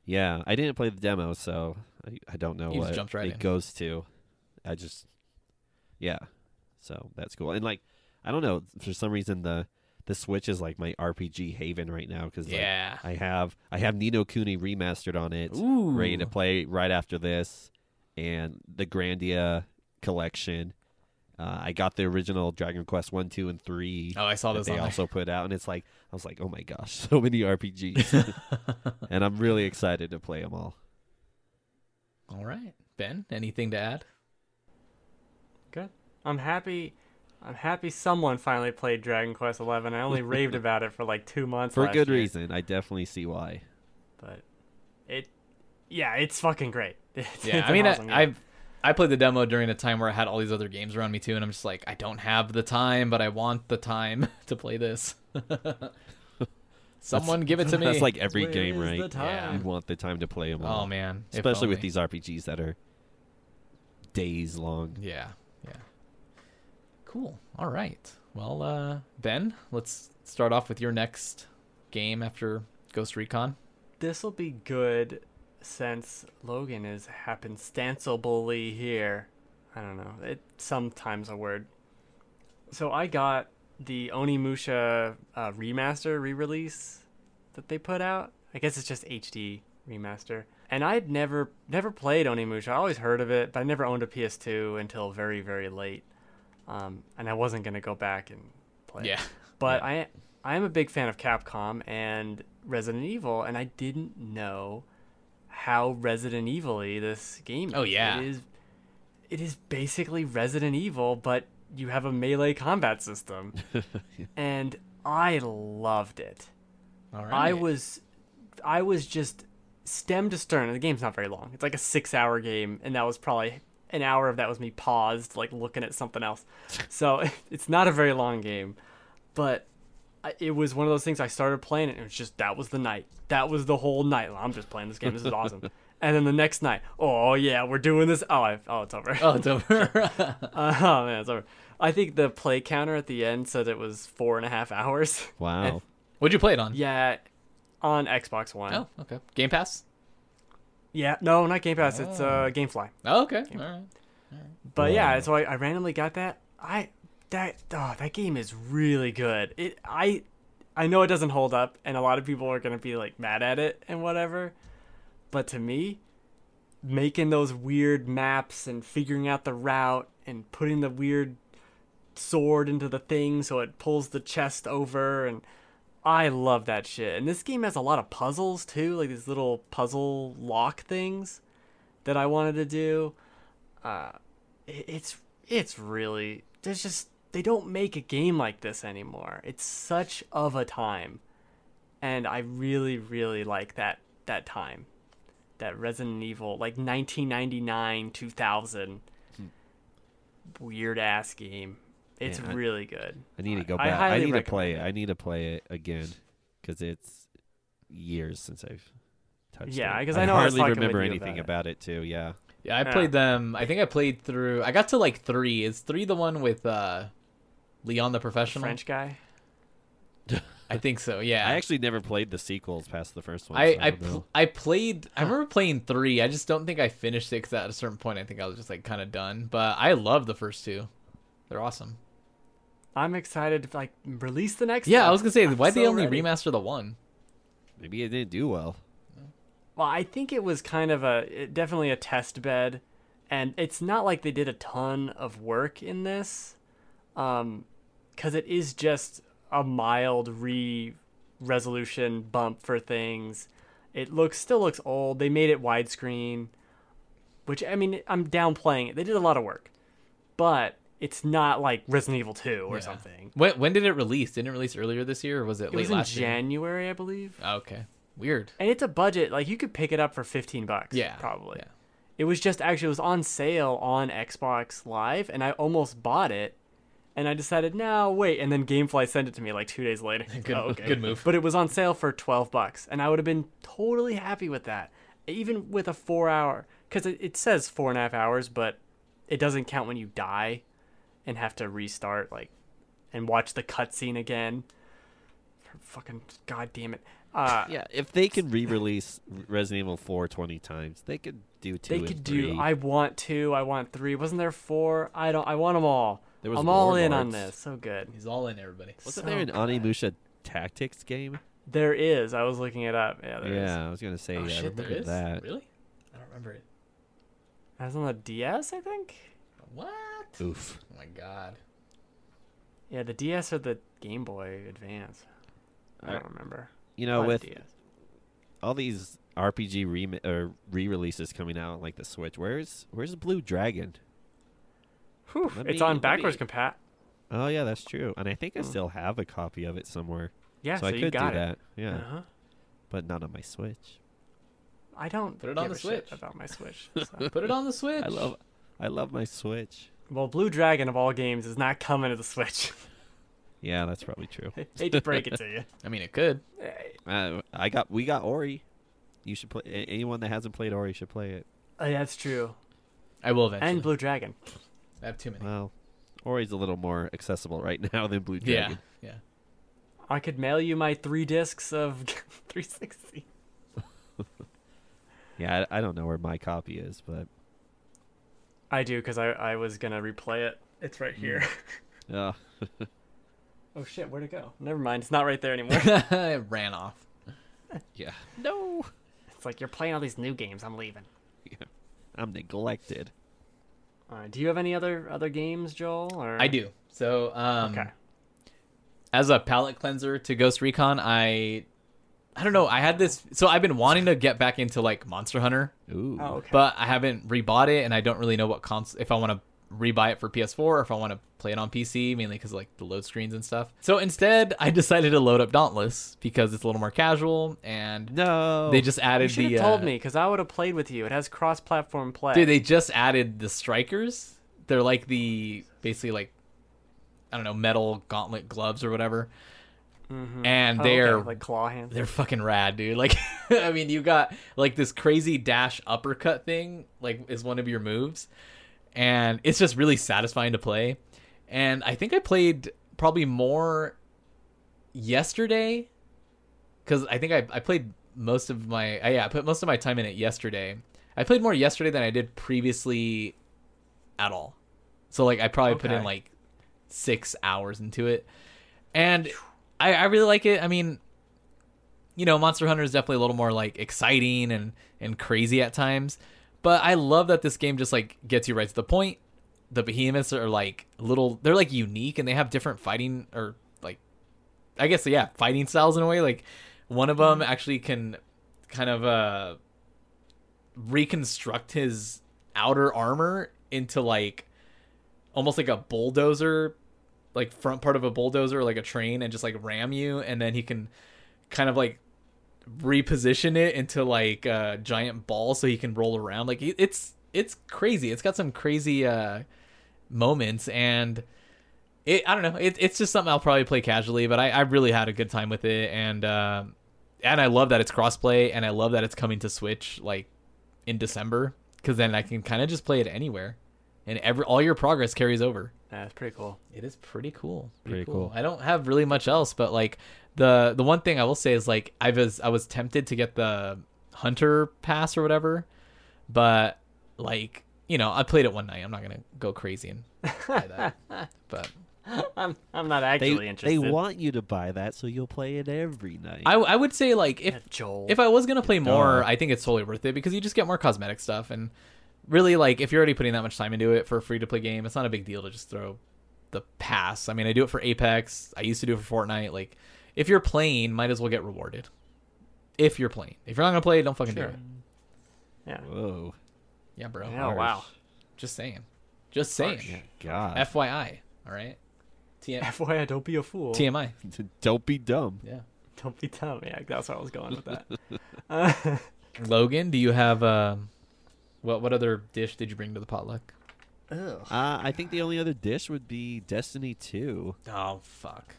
Yeah, I didn't play the demo, so I, I don't know You what right it in. goes to. I just yeah. So that's cool. And like I don't know, for some reason the the Switch is like my RPG haven right now cuz Yeah. I have I have Ni no Kuni remastered on it. Ooh. ready to play right after this, and the Grandia collection. Uh, I got the original Dragon Quest one, two, and three. Oh, I saw that those they on there. also put out, and it's like I was like, oh my gosh, so many RPGs, and I'm really excited to play them all. All right, Ben. Anything to add? Good. I'm happy. I'm happy someone finally played Dragon Quest Eleven. I only raved about it for like two months. For last good year, reason, I definitely see why. But it, yeah, it's fucking great. It's, Yeah, it's I mean, awesome I. I've I played the demo during a time where I had all these other games around me too, and I'm just like, I don't have the time, but I want the time to play this. Someone give it to me. That's like every Where game, right? the time? You want the time to play them all, oh man, especially with these RPGs that are days long. Yeah, yeah. Cool. All right. Well, uh, Ben, let's start off with your next game after Ghost Recon. This will be good since Logan is happenstancibly here. I don't know. It sometimes a word. So I got the Onimusha uh, remaster re-release that they put out. I guess it's just HD remaster. And I'd never never played Onimusha. I always heard of it, but I never owned a PS2 until very very late. Um, and I wasn't gonna go back and play. it. Yeah. But I I am a big fan of Capcom and Resident Evil, and I didn't know how Resident Evil-y this game. Is. Oh, yeah. it is. It is basically Resident Evil, but you have a melee combat system, and I loved it. All right. I was, I was just stem to stern. The game's not very long. It's like a six-hour game, and that was probably an hour of that was me paused, like looking at something else. So it's not a very long game, but I- it was one of those things. I started playing it, and it was just that was the night. That was the whole night. I'm just playing this game. This is awesome. and then the next night, oh yeah, we're doing this. Oh, I, oh, it's over. Oh, it's over. Uh, oh man, it's over. I think the play counter at the end said it was four and a half hours. Wow. What'd you play it on? Yeah, on Xbox One. Oh, okay. Game Pass. Yeah, no, not Game Pass. It's Oh. uh, GameFly. Oh, okay. All right. But yeah, Wow. so I, I randomly got that. I that oh, that game is really good. It I I know it doesn't hold up, and a lot of people are gonna be like mad at it and whatever. But to me, making those weird maps and figuring out the route and putting the weird sword into the thing so it pulls the chest over and I love that shit. And this game has a lot of puzzles too, like these little puzzle lock things that I wanted to do. Uh, it's it's really there's just they don't make a game like this anymore. It's such of a time, and I really really like that that time, that Resident Evil like 1999 2000 weird ass game. It's Yeah, really good. I need to go I back. I, highly need to play it. it. I need to play it again because it's years since I've touched it. Yeah, it. 'cause I know I was hardly talking with remember you anything about about it. too. Yeah. Yeah, I played them. I think I played through. I got to like three. Is three the one with uh, Leon the professional? French guy. I think so. Yeah. I actually never played the sequels past the first one. I so I, don't pl- I played. I remember playing three. I just don't think I finished it because at a certain point I think I was just like kind of done. But I love the first two. They're awesome. I'm excited to like release the next. Yeah, one. I was gonna say, I'm why'd they so only ready. remaster the one? Maybe it didn't do well. Well, I think it was kind of a it- definitely a test bed, and it's not like they did a ton of work in this, um, because it is just a mild re resolution bump for things. It looks still looks old. They made it widescreen, which I mean I'm downplaying it. They did a lot of work, but it's not like Resident Evil 2 or Yeah. something. When when did it release? Didn't it release earlier this year, or was it, It late was in last year? January, I believe. Oh, okay, weird. And it's a budget like you could pick it up for 15 bucks. Yeah, probably. yeah. It was just actually it was on sale on Xbox Live, and I almost bought it, and I decided, no, wait. And then GameFly sent it to me like two days later. Good- Oh, okay. good move. But it was on sale for 12 bucks, and I would have been totally happy with that, even with a four hour. Because it, it says four and a half hours, but it doesn't count when you die and have to restart, like, and watch the cutscene again. Fucking god damn it. Uh, Yeah, if they can re-release Resident Evil 4 20 times, they could do two. They and could three. do. I want two. I want three. Wasn't there four? I don't. I want them all. There was I'm all in on this. So good. He's all in, everybody. Wasn't So there an good. Onimusha Tactics game? There is. I was looking it up. Yeah, there is. yeah, I was gonna say. oh yeah, shit, there remember is. that. Really? I don't remember it. That was on the DS, I think. What? Oof. Oh my god. Yeah, the DS or the Game Boy Advance. I I- don't remember. You know, with DS. all these RPG re- or re-releases coming out like the Switch, where's where's Blue Dragon? Whew, let it's on backwards me- compat. Oh yeah, that's true. And I think I Hmm. still have a copy of it somewhere, Yeah, so, so, I you could got do it. that. Yeah, Uh-huh. but not on my Switch. I don't Put it on give the a shit Switch. about my Switch. so. Put it on the Switch. I love I love my Switch. well, Blue Dragon of all games is not coming to the Switch. Yeah, that's probably true. Hate to break it to you. I mean, it could. Uh, I got we got Ori. You should play. Anyone that hasn't played Ori should play it. Yeah, that's true. I will eventually. And Blue Dragon. I have too many. Well, Ori's a little more accessible right now than Blue yeah, Dragon. yeah. I could mail you my three discs of 360. Yeah, I, I don't know where my copy is, but I do because I, I was gonna replay it. It's right here. uh, oh shit, where'd it go? Never mind, it's not right there anymore. it ran off. yeah. No, it's like you're playing all these new games. I'm leaving. I'm neglected. All right. Do you have any other other games, Joel? Or I do. So, um, Okay. as a palate cleanser to Ghost Recon, I, I don't know. I had this. So I've been wanting to get back into like Monster Hunter, Ooh. Oh, okay. but I haven't rebought it, and I don't really know what cons. If I want to rebuy it for PS4 or if I want to play it on PC, mainly because like the load screens and stuff. So instead, I decided to load up Dauntless because it's a little more casual, and No. they just you added should the. have told uh, me because I would have played with you. It has cross-platform play. Dude, they just added the strikers. They're like the basically like I don't know metal gauntlet gloves or whatever, Mhm. and Oh, they're okay, like claw hands. they're fucking rad, dude. Like I mean, you got like this crazy dash uppercut thing, like is one of your moves, and it's just really satisfying to play. And I think I played probably more yesterday because I think I, I played most of my uh, yeah I put most of my time in it yesterday. I played more yesterday than I did previously at all. So like I probably put in like six hours into it, and I I really like it. I mean, you know, Monster Hunter is definitely a little more like exciting and and crazy at times, but I love that this game just like gets you right to the point. The behemoths are like little they're like unique and they have different fighting or like I guess yeah, fighting styles in a way. Like one of them actually can kind of uh reconstruct his outer armor into like almost like a bulldozer like front part of a bulldozer or like a train and just like ram you and then he can kind of like reposition it into like a giant ball so he can roll around. Like it's it's crazy. It's got some crazy uh moments and it i don't know. It, it's just something i'll probably play casually but i, I really had a good time with it and um and i love that it's crossplay and i love that it's coming to switch like in december because then i can kind of just play it anywhere and every all your progress carries over Yeah, it's pretty cool. it is pretty cool. Pretty cool. I don't have really much else, but like the the one thing I will say is like I was I was tempted to get the hunter pass or whatever, but like you know I played it one night. I'm not gonna go crazy and buy that. but I'm I'm not actually they interested. They want you to buy that so you'll play it every night. I I would say like if Yeah, Joel. if I was gonna play more, Duh. I think it's totally worth it because you just get more cosmetic stuff and really like if you're already putting that much time into it for a free to play game, it's not a big deal to just throw the pass. I mean, I do it for Apex. I used to do it for Fortnite. Like, if you're playing, might as well get rewarded. If you're playing, if you're not gonna play, don't fucking Sure. do it. yeah. Whoa. Yeah, bro. Yeah, Oh, wow. Just saying. Just saying. Harsh. Yeah, God. FYI. All right. TM- FYI, don't be a fool. TMI. Don't be dumb. Yeah. Don't be dumb. Yeah, that's where I was going with that. Uh, Logan, do you have um, what what other dish did you bring to the potluck? Ugh. Uh, I think the only other dish would be Destiny 2. Oh fuck.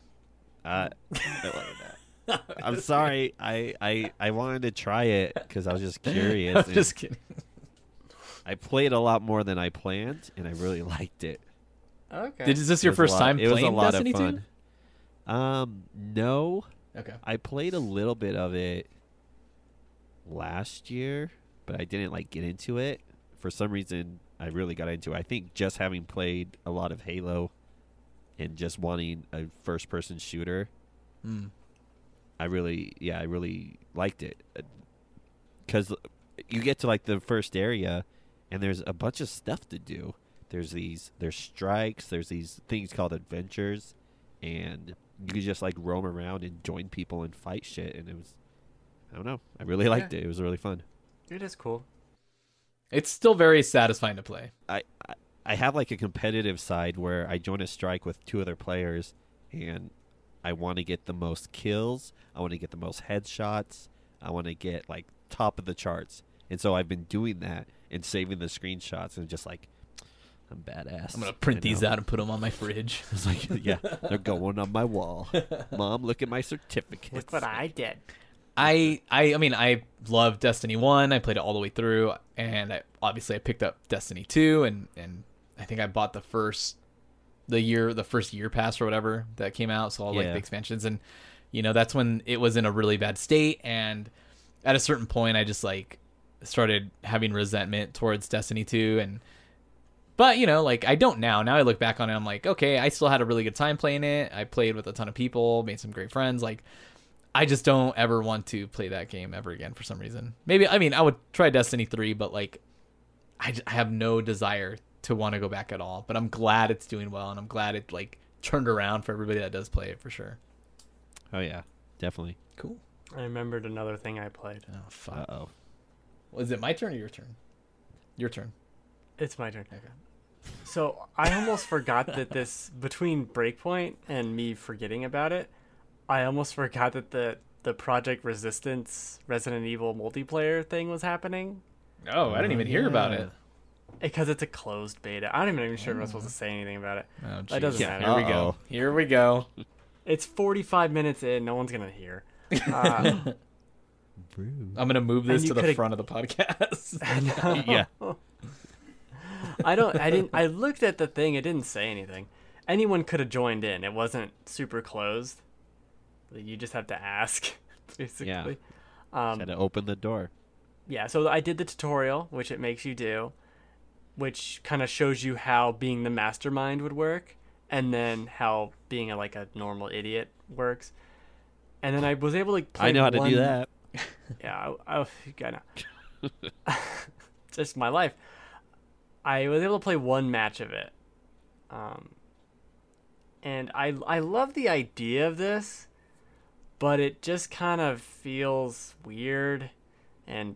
Uh, I'm sorry. I, I I wanted to try it because I was just curious. I'm just kidding. I played a lot more than I planned, and I really liked it. Okay. Did, is this your It was a first lot- time It was a playing lot Destiny of 2? Um, no, Okay. I played a little bit of it last year, but I didn't like get into it. For some reason, I really got into it. I think just having played a lot of Halo and just wanting a first-person shooter, Hmm. I really, yeah, I really liked it. Because you get to like the first area, and there's a bunch of stuff to do. There's these, there's strikes. There's these things called adventures, and you can just like roam around and join people and fight shit. And it was, I don't know, I really liked it. It was really fun. It is cool. It's still very satisfying to play. I, I I have like a competitive side where I join a strike with two other players and I want to get the most kills, I want to get the most headshots, I want to get like top of the charts. And so I've been doing that and saving the screenshots and just like I'm badass. I'm gonna print you these out and put them on my fridge. It's like yeah, they're going on my wall. Mom, look at my certificates. Look what I did. I, I, I mean, I love Destiny One. I played it all the way through, and I, obviously I picked up Destiny Two, and and I think I bought the first, the year, the first year pass or whatever that came out. So all like the expansions, and you know that's when it was in a really bad state, and at a certain point, I just like started having resentment towards Destiny Two, and but you know, like I don't now. Now I look back on it, I'm like, okay, I still had a really good time playing it. I played with a ton of people, made some great friends, like. I just don't ever want to play that game ever again for some reason. Maybe I mean I would try Destiny 3, but like I have no desire to want to go back at all. But I'm glad it's doing well and I'm glad it like turned around for everybody that does play it for sure. Oh yeah, definitely. Cool. I remembered another thing I played. Oh Uh fuck. oh. Was it my turn or your turn? Your turn. It's my turn. Okay. So I almost forgot that this between Breakpoint and me forgetting about it, I almost forgot that the the Project Resistance Resident Evil multiplayer thing was happening Oh, I didn't even hear about it. because it's a closed beta. I'm not even sure if I'm supposed to say anything about it. Oh, That doesn't jeez. matter. Here we go. Here we go. It's 45 minutes in. No one's gonna hear. Uh, I'm gonna move this to the front of the podcast. Yeah. I don't. I didn't. I looked at the thing. It didn't say anything. Anyone could have joined in. It wasn't super closed. You just have to ask, basically. Um, Had to open the door. yeah. So I did the tutorial, which it makes you do, which kind of shows you how being the mastermind would work, and then how being a, like a normal idiot works. And then I was able to. Play I know how to do that. yeah, I, I, I know. Just my life. I was able to play one match of it, um, and I I love the idea of this, but it just kind of feels weird and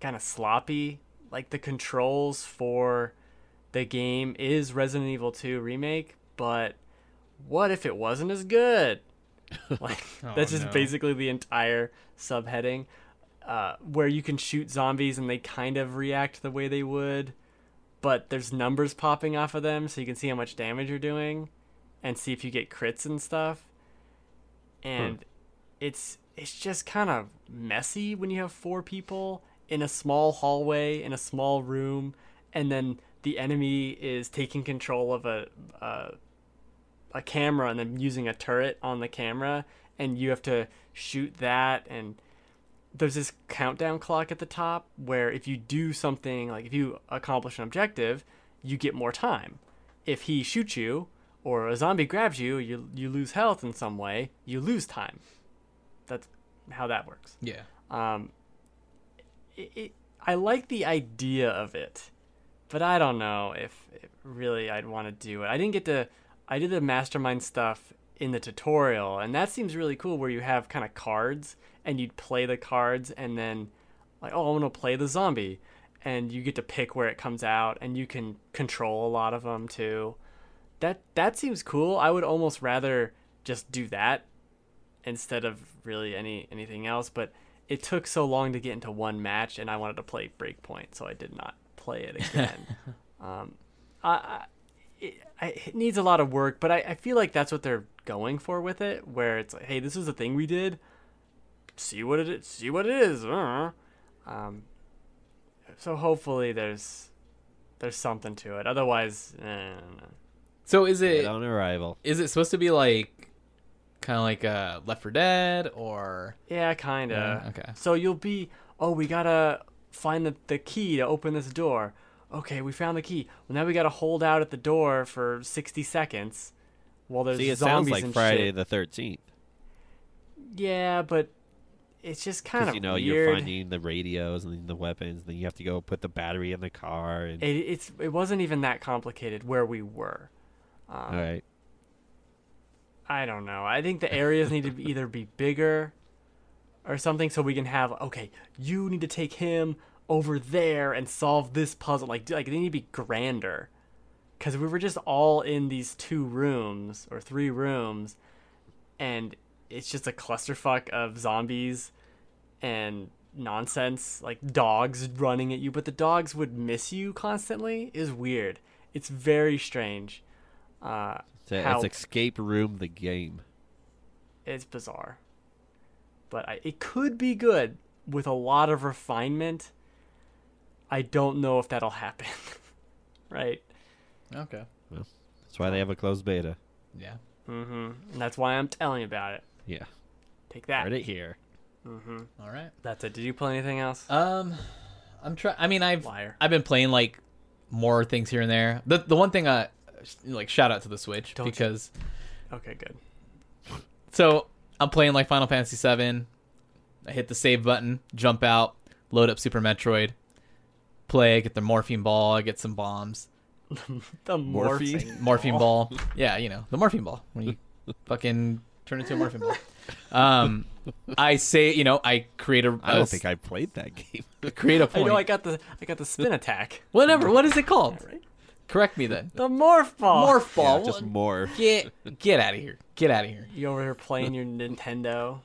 kind of sloppy. Like the controls for the game is Resident Evil 2 remake, but what if it wasn't as good? Like Oh, that's just no. basically the entire subheading, uh, where you can shoot zombies and they kind of react the way they would, but there's numbers popping off of them, so you can see how much damage you're doing, and see if you get crits and stuff. And it's it's just kind of messy when you have four people in a small hallway in a small room, and then the enemy is taking control of a. a a camera and then using a turret on the camera and you have to shoot that and there's this countdown clock at the top where if you do something like if you accomplish an objective you get more time if he shoots you or a zombie grabs you you you lose health in some way you lose time how that works yeah. um, it, it, I like the idea of it, but I don't know if, really I'd want to do it. I didn't get to. I did the mastermind stuff in the tutorial, and that seems really cool. Where you have kind of cards, and you'd play the cards, and then like, oh, I'm gonna play the zombie, and you get to pick where it comes out, and you can control a lot of them too. That that seems cool. I would almost rather just do that instead of really any anything else. But it took so long to get into one match, and I wanted to play Breakpoint, so I did not play it again. um, I, it, I, it needs a lot of work, but I, I feel like that's what they're going for with it. Where it's like, hey, this is the thing we did. See what it is. See what it is. Uh, um, so hopefully there's there's something to it. Otherwise, eh, So is it on arrival. is it supposed to be like kind of like uh, Left 4 Dead or yeah, kind of. Yeah, okay. So you'll be, oh, we gotta find the, the key to open this door. Okay, we found the key. Well, now we gotta hold out at the door for 60 seconds while there's See, it zombies sounds like and Friday shit. the Thirteenth Yeah, but it's just kind of you know weird. you're finding the radios and the weapons. Then you have to go put the battery in the car. And It, it's it wasn't even that complicated where we were. Um, all right, I don't know. I think the areas need to be either be bigger or something so we can have okay, you need to take him over there and solve this puzzle. Like like they need to be grander. Cuz we were just all in these two rooms or three rooms and it's just a clusterfuck of zombies and nonsense like dogs running at you but the dogs would miss you constantly is weird. It's very strange. Uh so how- it's escape room the game. it's bizarre. But I, it could be good with a lot of refinement. I don't know if that'll happen. right? okay That's why they have a closed beta. yeah Mm-hmm. And that's why I'm telling you about it. Yeah, Take that. heard it here. Mm-hmm. all right That's it. Did you play anything else? um I'm trying I mean I've Liar. I've been playing like more things here and there the the one thing uh like shout out to the Switch Don't you- because Okay, good. So I'm playing like Final Fantasy VII. I hit the save button, jump out, load up Super Metroid, play, get the morphine ball, I get some bombs. The Morphine? morphine, Morphine ball. Yeah, you know, the morphine ball. When you fucking turn into a morphine ball. Um I say, you know, I create a I don't a- think I played that game. create a I point. I know I got the I got the spin attack. Whatever, what is it called? Right? Correct me then. The morph ball. Morph ball. Yeah, just more. Get get out of here. Get out of here. You over here playing your Nintendo?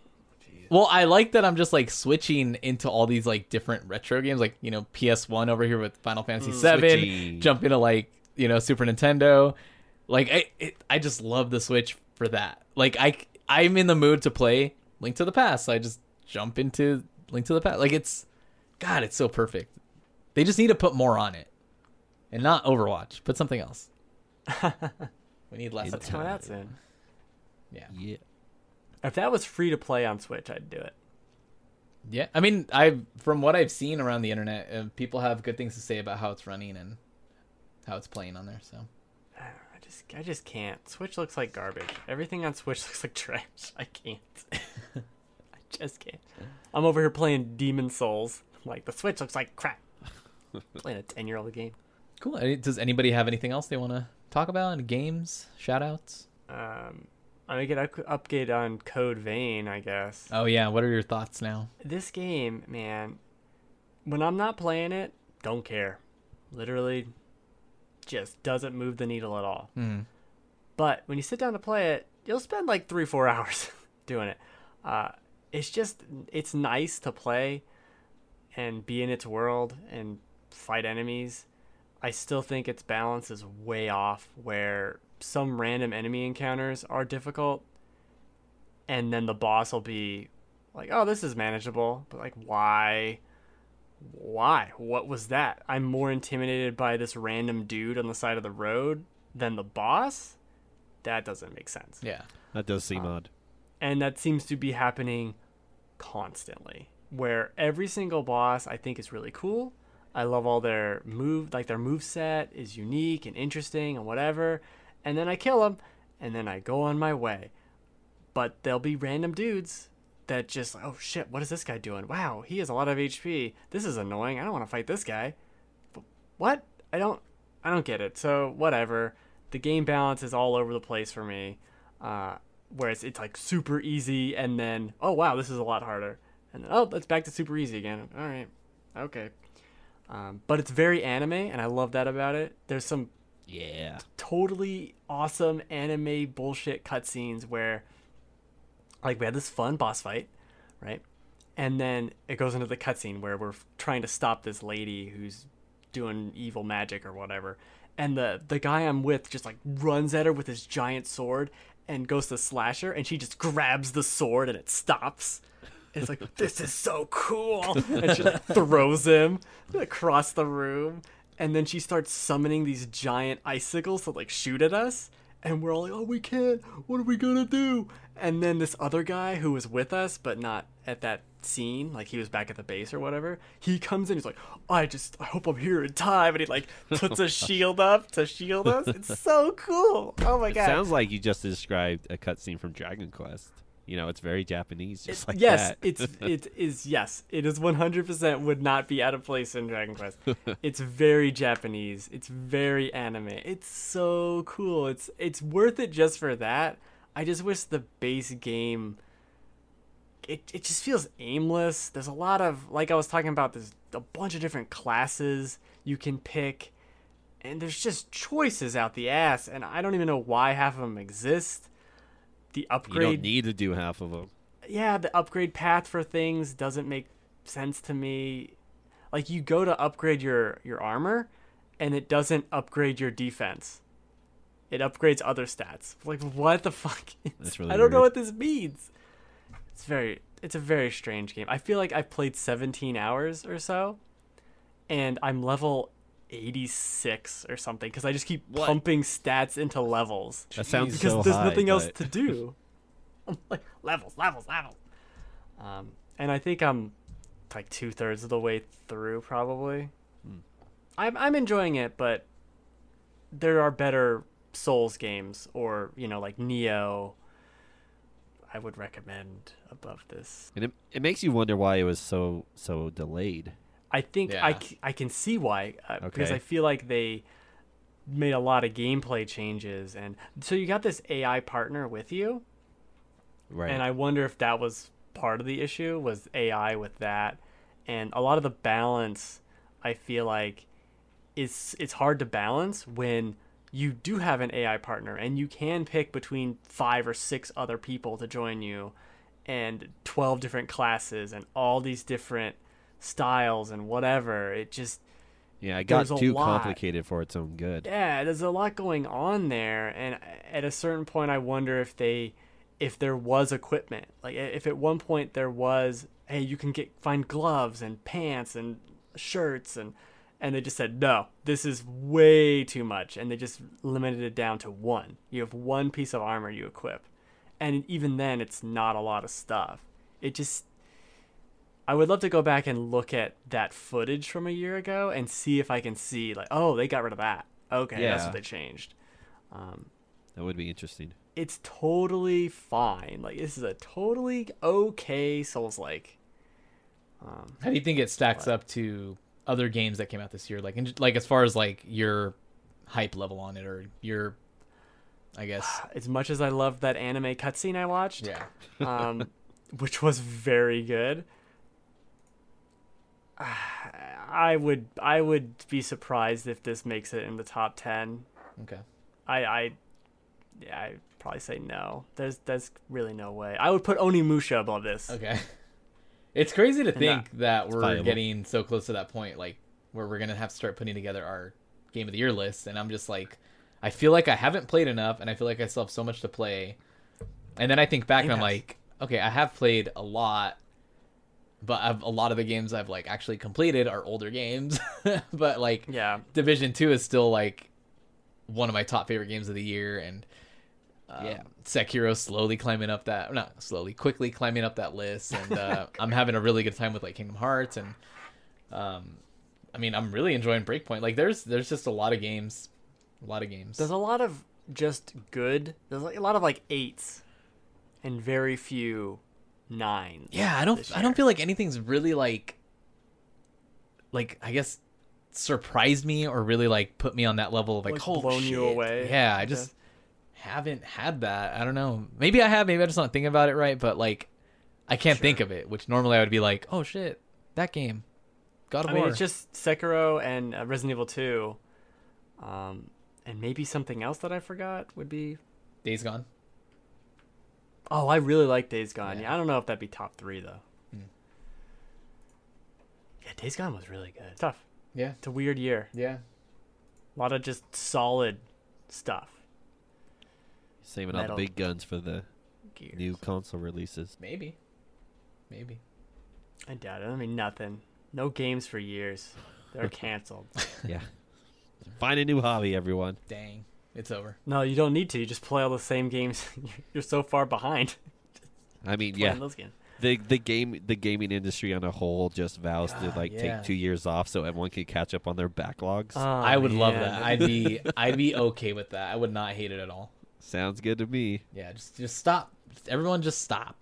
Well, I like that I'm just like switching into all these like different retro games, like you know PS1 over here with Final Fantasy hmm. Seven, Switchy. jump into like you know Super Nintendo. Like I, it, I just love the Switch for that. Like I, I'm in the mood to play Link to the Past, so I just jump into Link to the Past. Like it's, God, it's so perfect. They just need to put more on it, and not Overwatch. Put something else. we need less. Of That's coming out soon. Yeah. Yeah. If that was free to play on Switch, I'd do it. Yeah, I mean, I from what I've seen around the internet, uh, people have good things to say about how it's running and how it's playing on there. So I know, I just I just can't. Switch looks like garbage. Everything on Switch looks like trash. I can't. I just can't. I'm over here playing Demon Souls. Like the Switch looks like crap. playing a ten year old game. Cool. Does anybody have anything else they want to talk about? Any games, shout outs? Um, I make an up- update on Code Vein, I guess. Oh yeah, what are your thoughts now? This game, man, when I'm not playing it, don't care. Literally, just doesn't move the needle at all. Hmm. But when you sit down to play it, you'll spend like three, four hours doing it. Uh, it's just, it's nice to play and be in its world and fight enemies. I still think its balance is way off, where some random enemy encounters are difficult, and then the boss will be like, oh, this is manageable. But like, why? Why? What was that? I'm more intimidated by this random dude on the side of the road than the boss? That doesn't make sense. Yeah. That does seem Uh, odd. And that seems to be happening constantly. Where every single boss I think is really cool. I love all their move like their move set is unique and interesting and whatever. And then I kill them and then I go on my way. But there'll be random dudes that just oh shit, what is this guy doing? Wow, he has a lot of HP. This is annoying. I don't want to fight this guy. But what? I don't I don't get it. So whatever. The game balance is all over the place for me. Uh, whereas it's like super easy and then oh wow this is a lot harder and then oh it's back to super easy again. All right, okay. Um, but it's very anime and I love that about it. There's some Yeah. totally awesome anime bullshit cutscenes where like we had this fun boss fight, right? And then it goes into the cutscene where we're trying to stop this lady who's doing evil magic or whatever. and the the guy I'm with just like runs at her with his giant sword and goes to slash her, and she just grabs the sword and it stops. It's like this is so cool, and she like, throws him across the room, and then she starts summoning these giant icicles to like shoot at us, and we're all like, "Oh, we can't! What are we gonna do?" And then this other guy who was with us, but not at that scene, like he was back at the base or whatever, he comes in, he's like, I just, I hope I'm here in time. And he like puts a shield up to shield us. It's so cool. Oh my It God. sounds like you just described a cutscene from Dragon Quest. You know, it's very Japanese, just like yes, that. it's it is yes, it is one hundred percent would not be out of place in Dragon Quest. it's very Japanese. It's very anime. It's so cool. It's it's worth it just for that. I just wish the base game. It it just feels aimless. There's a lot of like I was talking about. There's a bunch of different classes you can pick, and there's just choices out the ass. And I don't even know why half of them exist. The you upgrade don't need to do half of them. yeah, the upgrade path for things doesn't make sense to me. Like you go to upgrade your your armor and it doesn't upgrade your defense. It upgrades other stats. Like what the fuck? That's really I don't know what this means. It's very it's a very strange game. I feel like I've played 17 hours or so and I'm level 86 or something cuz I just keep What? pumping stats into levels That sounds because so there's high, nothing else to do. I'm like levels, levels, levels. Um, and I think I'm like two thirds of the way through, probably. Hmm. I'm I'm enjoying it, but there are better Souls games, or you know, like Nioh. I would recommend above this. And it, it makes you wonder why it was so so delayed. I think I, Yeah. c- I can see why uh, because I feel like they made a lot of gameplay changes, and so you got this AI partner with you. Right. And I wonder if that was part of the issue was AI with that. And a lot of the balance I feel like is it's hard to balance when you do have an AI partner and you can pick between 5 or 6 other people to join you and 12 different classes and all these different styles and whatever. It just yeah, it got too lot. complicated for its own good. yeah, there's a lot going on there, and at a certain point, I wonder if they, if there was equipment, like if at one point there was, hey, you can get find gloves and pants and shirts and, and they just said no, this is way too much, and they just limited it down to one. You have one piece of armor you equip, and even then, it's not a lot of stuff. It just I would love to go back and look at that footage from a year ago and see if I can see like, oh, they got rid of that. Okay, that's what they changed. Um, That would be interesting. it's totally fine. Like this is a totally okay Souls like. Um, How do you think it stacks up to other games that came out this year? Like, in, like as far as like your hype level on it, or your, I guess, as much as I loved that anime cutscene I watched, yeah. um, which was very good. I would I would be surprised if this makes it in the top ten. Okay. I I yeah, I'd probably say no. There's there's really no way. I would put Onimusha above this. Okay. It's crazy to think that we're getting so close to that point, like where we're gonna have to start putting together our game of the year list, and I'm just like, I feel like I haven't played enough, and I feel like I still have so much to play. And then I think back, and I'm like, okay, I have played a lot, but I've, a lot of the games I've like actually completed are older games. but like, Yeah. Division Two is still like one of my top favorite games of the year, and um, Yeah. Sekiro slowly climbing up that not slowly, quickly climbing up that list, and uh, I'm having a really good time with like Kingdom Hearts, and um, I mean I'm really enjoying Breakpoint. Like there's there's just a lot of games, a lot of games. There's a lot of just good. There's like a lot of like eights, and very few nines. yeah, I don't I don't feel like anything's really like like I guess surprised me or really like put me on that level of like, Like, oh blown you away. Yeah, I just haven't had that. I don't know. Maybe I have. Maybe I'm just not thinking about it right. But like, I can't think of it. Which normally I would be like, oh shit, that game, God of I mean, it's just Sekiro and uh, Resident Evil 2. Um, and maybe something else that I forgot would be. Days Gone. Oh, I really like Days Gone. Yeah. Yeah, I don't know if that'd be top three though. Hmm. Yeah, Days Gone was really good. Tough. Yeah, It's a weird year. yeah. A lot of just solid stuff. Saving all the big guns for the Gears. new console releases. Maybe. Maybe. I doubt it. I mean, nothing. No games for years. They're canceled. yeah. Find a new hobby, everyone. Dang. It's over. No, you don't need to. You just play all the same games. You're so far behind. I mean, yeah, those games. the the game the gaming industry on a whole just vows to like yeah. take two years off so everyone can catch up on their backlogs. Oh, I would love that. I'd be I'd be okay with that. I would not hate it at all. Sounds good to me. Yeah, just just stop. Everyone just stop.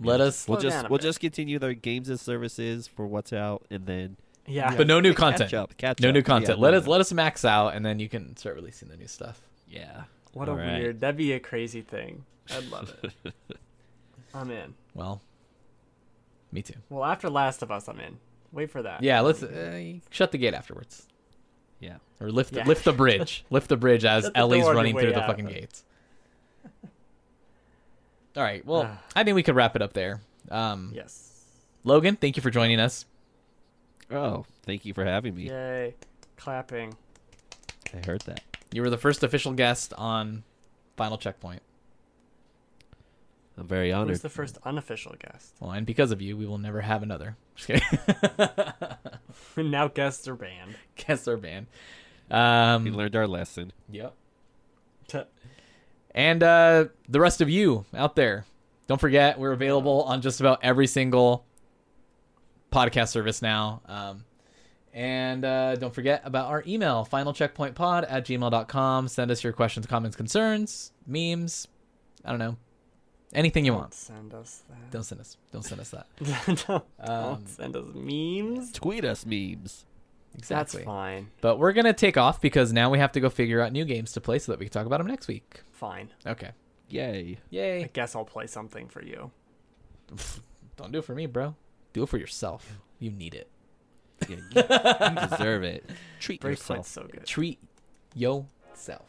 Let us We'll just we'll bit. just continue their games and services for what's out, and then yeah. but no new catch content. up. Catch No up. new content. no, let us let us max out and then you can start releasing the new stuff. Yeah. what a All right. weird. That'd be a crazy thing. I'd love it. I'm in. Well, me too. Well, after Last of Us, I'm in. Wait for that. Yeah, let's uh, shut the gate afterwards. Yeah. Or lift Yeah. lift the bridge. lift the bridge as Shut the Ellie's door on your running way through the fucking gates. All right. Well, Ah. I think we could wrap it up there. Um, Yes. Logan, thank you for joining us. Oh, thank you for having me. Yay. Clapping. I heard that. You were the first official guest on Final Checkpoint. I'm very honored. Who's the first unofficial guest? Well, and because of you, we will never have another. Just kidding. now guests are banned. Guests are banned. we Um, learned our lesson. yep. T- And uh, the rest of you out there, don't forget we're available on just about every single podcast service now. Um, and uh, don't forget about our email, finalcheckpointpod at gmail.com. Send us your questions, comments, concerns, memes. I don't know. Anything you Don't want. send us that. Don't send us. Don't send us that. don't, Um, don't send us memes. Tweet us memes. Exactly. That's fine. But we're going to take off because now we have to go figure out new games to play so that we can talk about them next week. Fine. Okay. Yay. Yay. I guess I'll play something for you. Don't do it for me, bro. Do it for yourself. You need it. Yeah, you, you deserve it. Treat Breakpoint's yourself. so good. Treat yourself.